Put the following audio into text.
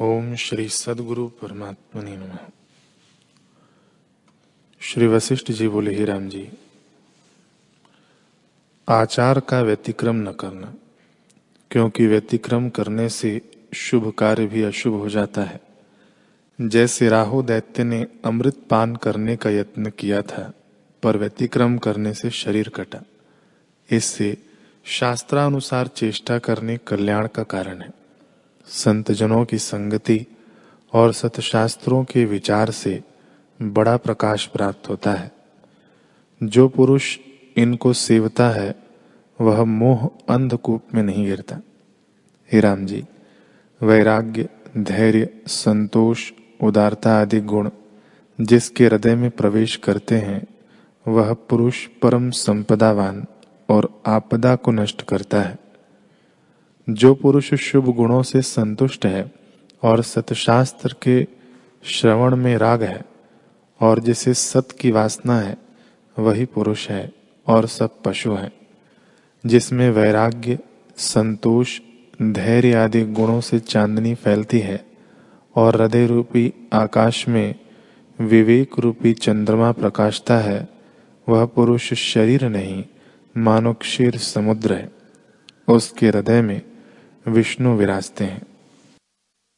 ओम श्री सदगुरु परमात्मा नम। श्री वशिष्ठ जी बोले, ही राम जी, आचार का व्यतिक्रम न करना, क्योंकि व्यतिक्रम करने से शुभ कार्य भी अशुभ हो जाता है। जैसे राहु दैत्य ने अमृत पान करने का यत्न किया था, पर व्यतिक्रम करने से शरीर कटा। इससे शास्त्रानुसार चेष्टा करने कल्याण का कारण है। संत जनों की संगति और सतशास्त्रों के विचार से बड़ा प्रकाश प्राप्त होता है। जो पुरुष इनको सेवता है, वह मोह अंधकूप में नहीं गिरता। हे राम जी, वैराग्य, धैर्य, संतोष, उदारता आदि गुण जिसके हृदय में प्रवेश करते हैं, वह पुरुष परम संपदावान और आपदा को नष्ट करता है। जो पुरुष शुभ गुणों से संतुष्ट है और सतशास्त्र के श्रवण में राग है और जिसे सत की वासना है, वही पुरुष है और सब पशु है, जिसमें वैराग्य, संतोष, धैर्य आदि गुणों से चांदनी फैलती है और हृदय रूपी आकाश में विवेक रूपी चंद्रमा प्रकाशता है, वह पुरुष शरीर नहीं मानो क्षीर समुद्र है। उसके हृदय में विष्णु विराजते हैं।